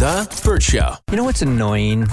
The Burt Show. You know what's annoying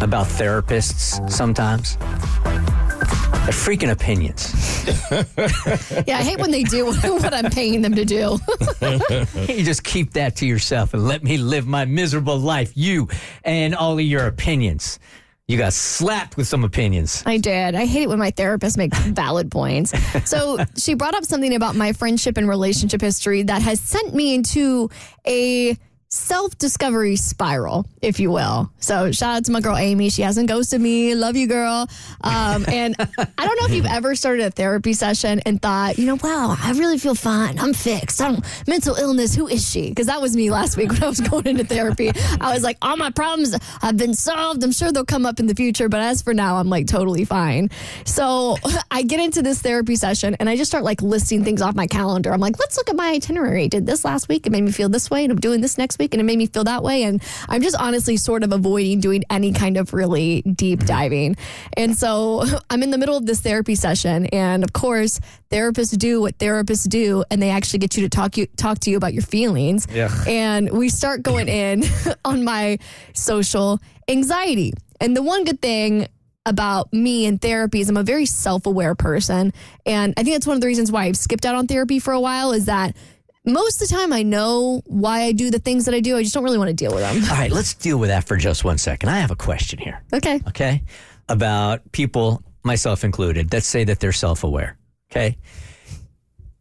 about therapists sometimes? They're freaking opinions. Yeah, I hate when they do what I'm paying them to do. you just keep that to yourself and let me live my miserable life. You and all of your opinions. You got slapped with some opinions. I did. I hate it when my therapist makes valid points. So she brought up something about my friendship and relationship history that has sent me into a self discovery spiral, if you will. So shout out to my girl Amy. She hasn't ghosted me. Love you, girl. Um, and I don't know if you've ever started a therapy session and thought, you know, wow, I really feel fine. I'm fixed. I don't mental illness. Who is she? Because that was me last week when I was going into therapy. I was like, all my problems have been solved. I'm sure they'll come up in the future, but as for now, I'm like totally fine. So I get into this therapy session and I just start like listing things off my calendar. I'm like, let's look at my itinerary. Did this last week. It made me feel this way, and I'm doing this next week, and it made me feel that way. And I'm just honestly sort of avoiding doing any kind of really deep diving. And so I'm in the middle of this therapy session, and of course, therapists do what therapists do, and they actually get you to talk you talk to you about your feelings. Yeah. And we start going in on my social anxiety. And the one good thing about me and therapy is I'm a very self-aware person. And I think that's one of the reasons why I've skipped out on therapy for a while is that most of the time I know why I do the things that I do. I just don't really want to deal with them. All right, let's deal with that for just one second. I have a question here. Okay. okay? About people, myself included, that say that they're self aware, okay?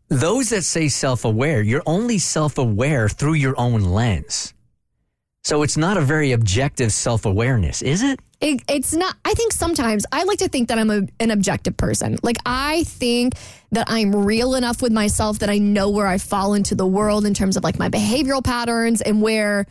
Those that say self aware, you're only self aware through your own lens. So it's not a very objective self awareness, is it? It, it's not. I think sometimes I like to think that I'm a, an objective person. Like I think that I'm real enough with myself that I know where I fall into the world in terms of like my behavioral patterns and where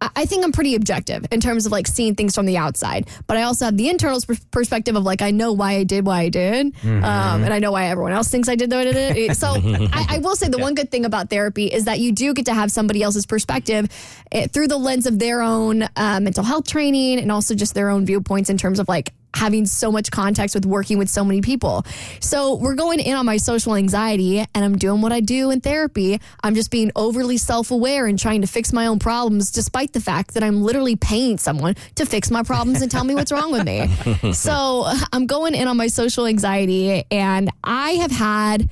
I, think I'm pretty objective in terms of like seeing things from the outside. But I also have the internal pers- perspective of like I know why I did why I did, um, and I know why everyone else thinks I did what I did. So I, I will say the one good thing about therapy is that you do get to have somebody else's perspective eh, through the lens of their own uh, mental health training and also just their own viewpoints in terms of like having so much context with working with so many people. So we're going in on my social anxiety and I'm doing what I do in therapy. I'm just being overly self-aware and trying to fix my own problems despite the fact that I'm literally paying someone to fix my problems and tell me what's wrong with me. So I'm going in on my social anxiety and I have had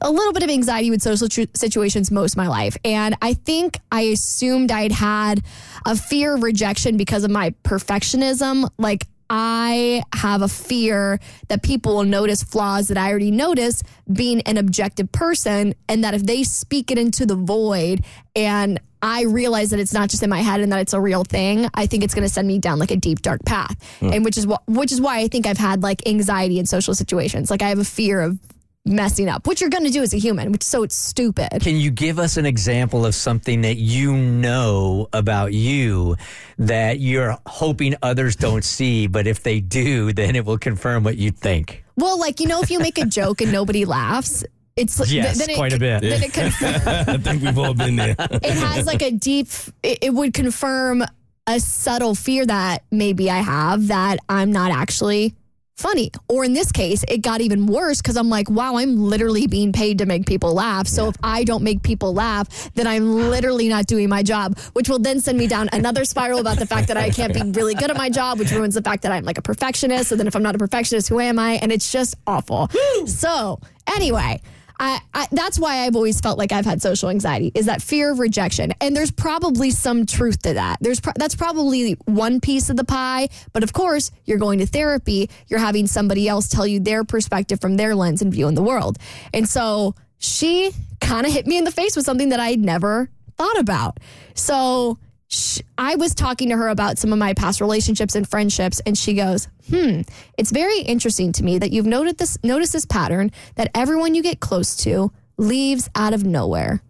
a little bit of anxiety with social tr- situations most of my life. And I think I assumed I'd had a fear of rejection because of my perfectionism. Like, I have a fear that people will notice flaws that I already notice being an objective person, and that if they speak it into the void and I realize that it's not just in my head and that it's a real thing, I think it's going to send me down like a deep dark path. Hmm. And which is what which is why I think I've had like anxiety in social situations. Like I have a fear of messing up, which you're going to do as a human, which so it's stupid. Can you give us an example of something that you know about you that you're hoping others don't see, but if they do, then it will confirm what you think? Well, like you know, if you make a joke and nobody laughs, it's like Yes, then it, quite a bit. Then it, confirm, I think we've all been there. it has like a deep. It, it would confirm a subtle fear that maybe I have that I'm not actually funny. Or in this case, it got even worse because I'm like, wow, I'm literally being paid to make people laugh. So if I don't make people laugh, then I'm literally not doing my job, which will then send me down another spiral about the fact that I can't be really good at my job, which ruins the fact that I'm like a perfectionist. So then if I'm not a perfectionist, who am I? And it's just awful. so anyway. I, I, that's why I've always felt like I've had social anxiety is that fear of rejection. And there's probably some truth to that. There's pro- that's probably one piece of the pie, but of course, you're going to therapy, you're having somebody else tell you their perspective from their lens and view in the world. And so she kind of hit me in the face with something that I'd never thought about. So sh- I was talking to her about some of my past relationships and friendships, and she goes, "Hmm, it's very interesting to me that you've noted this, noticed this pattern that everyone you get close to leaves out of nowhere."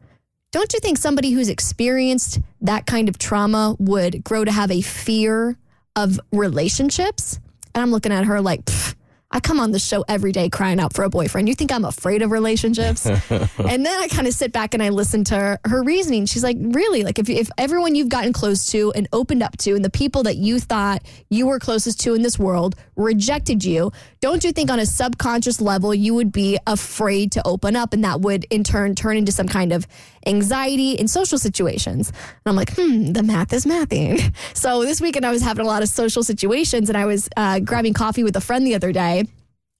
Don't you think somebody who's experienced that kind of trauma would grow to have a fear of relationships? And I'm looking at her like, "Pfft, I come on the show every day crying out for a boyfriend. You think I'm afraid of relationships? and then I kind of sit back and I listen to her, her reasoning. She's like, really? Like, if, if everyone you've gotten close to and opened up to, and the people that you thought you were closest to in this world rejected you, don't you think on a subconscious level you would be afraid to open up? And that would in turn turn into some kind of anxiety in social situations. And I'm like, hmm, the math is mathing. So this weekend I was having a lot of social situations and I was uh, grabbing coffee with a friend the other day.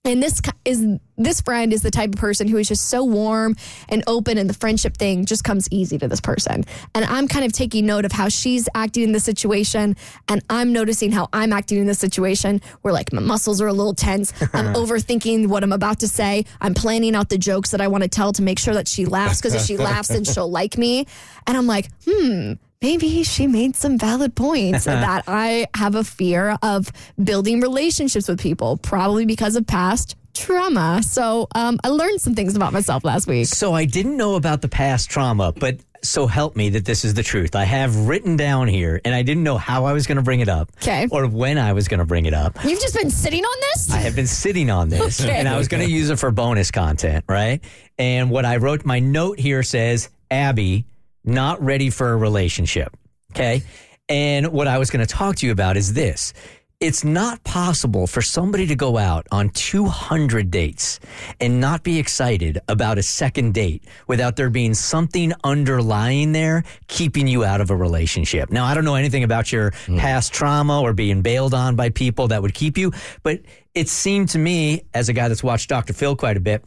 And this is this friend is the type of person who is just so warm and open, and the friendship thing just comes easy to this person. And I'm kind of taking note of how she's acting in the situation, and I'm noticing how I'm acting in this situation, where like my muscles are a little tense. I'm overthinking what I'm about to say. I'm planning out the jokes that I want to tell to make sure that she laughs because if she laughs, then she'll like me. And I'm like, hmm, maybe she made some valid points that I have a fear of building relationships with people, probably because of past trauma. So um, I learned some things about myself last week. So I didn't know about the past trauma, but so help me that this is the truth. I have written down here, and I didn't know how I was going to bring it up, 'Kay. or when I was going to bring it up. You've just been sitting on this? I have been sitting on this, Okay. and I was going to use it for bonus content, right? And what I wrote, my note here says, Abby, not ready for a relationship. Okay. And what I was going to talk to you about is this. It's not possible for somebody to go out on 200 dates and not be excited about a second date without there being something underlying there keeping you out of a relationship. Now, I don't know anything about your hmm. past trauma or being bailed on by people that would keep you, but it seemed to me, as a guy that's watched Dr. Phil quite a bit,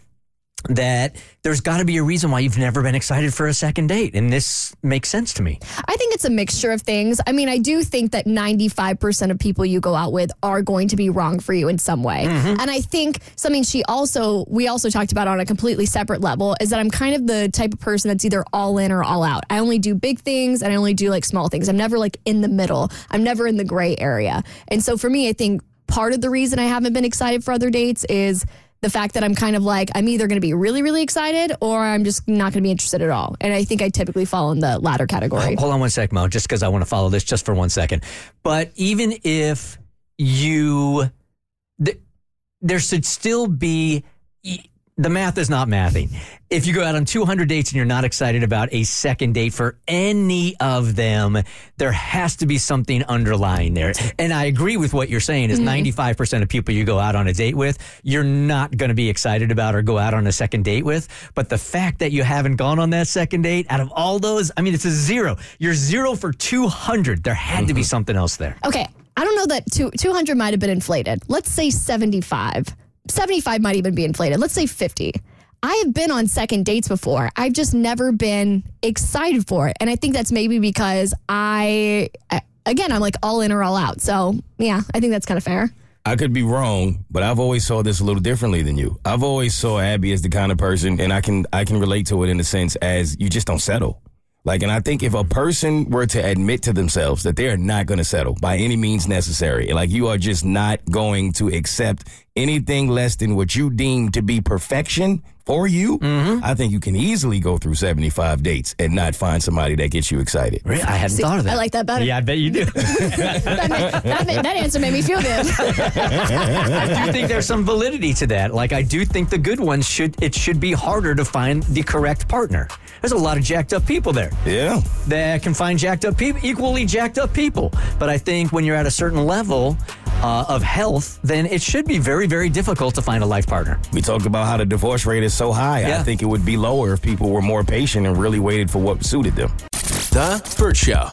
that there's got to be a reason why you've never been excited for a second date. And this makes sense to me. I think it's a mixture of things. I mean, I do think that 95% of people you go out with are going to be wrong for you in some way. Mm-hmm. And I think something she also, we also talked about on a completely separate level is that I'm kind of the type of person that's either all in or all out. I only do big things and I only do like small things. I'm never like in the middle, I'm never in the gray area. And so for me, I think part of the reason I haven't been excited for other dates is the fact that I'm kind of like, I'm either going to be really, really excited or I'm just not going to be interested at all. And I think I typically fall in the latter category. Hold on one sec, Mo, just because I want to follow this just for one second. But even if you, th- there should still be, the math is not mathing. If you go out on 200 dates and you're not excited about a second date for any of them, there has to be something underlying there. And I agree with what you're saying is mm-hmm. 95% of people you go out on a date with, you're not going to be excited about or go out on a second date with. But the fact that you haven't gone on that second date out of all those, I mean, it's a zero. You're zero for 200. There had to be mm-hmm. something else there. Okay, I don't know that two, 200 might have been inflated. Let's say 75. 75 might even be inflated. Let's say 50. I have been on second dates before. I've just never been excited for it. And I think that's maybe because I, again, I'm like all in or all out. So, yeah, I think that's kind of fair. I could be wrong, but I've always saw this a little differently than you. I've always saw Abby as the kind of person, and I can I can relate to it in a sense as you just don't settle. Like, and I think if a person were to admit to themselves that they are not going to settle by any means necessary, like you are just not going to accept anything less than what you deem to be perfection for you, mm-hmm. I think you can easily go through 75 dates and not find somebody that gets you excited. Really? I hadn't thought of that. I like that better. Yeah, I bet you do. That, ma- that, ma- that answer made me feel good. I do think there's some validity to that. Like I do think the good ones should it should be harder to find the correct partner. There's a lot of jacked up people there Yeah. that can find jacked up people, equally jacked up people. But I think when you're at a certain level uh, of health, then it should be very, very difficult to find a life partner. We talked about how the divorce rate is so high. Yeah. I think it would be lower if people were more patient and really waited for what suited them. The Burt Show.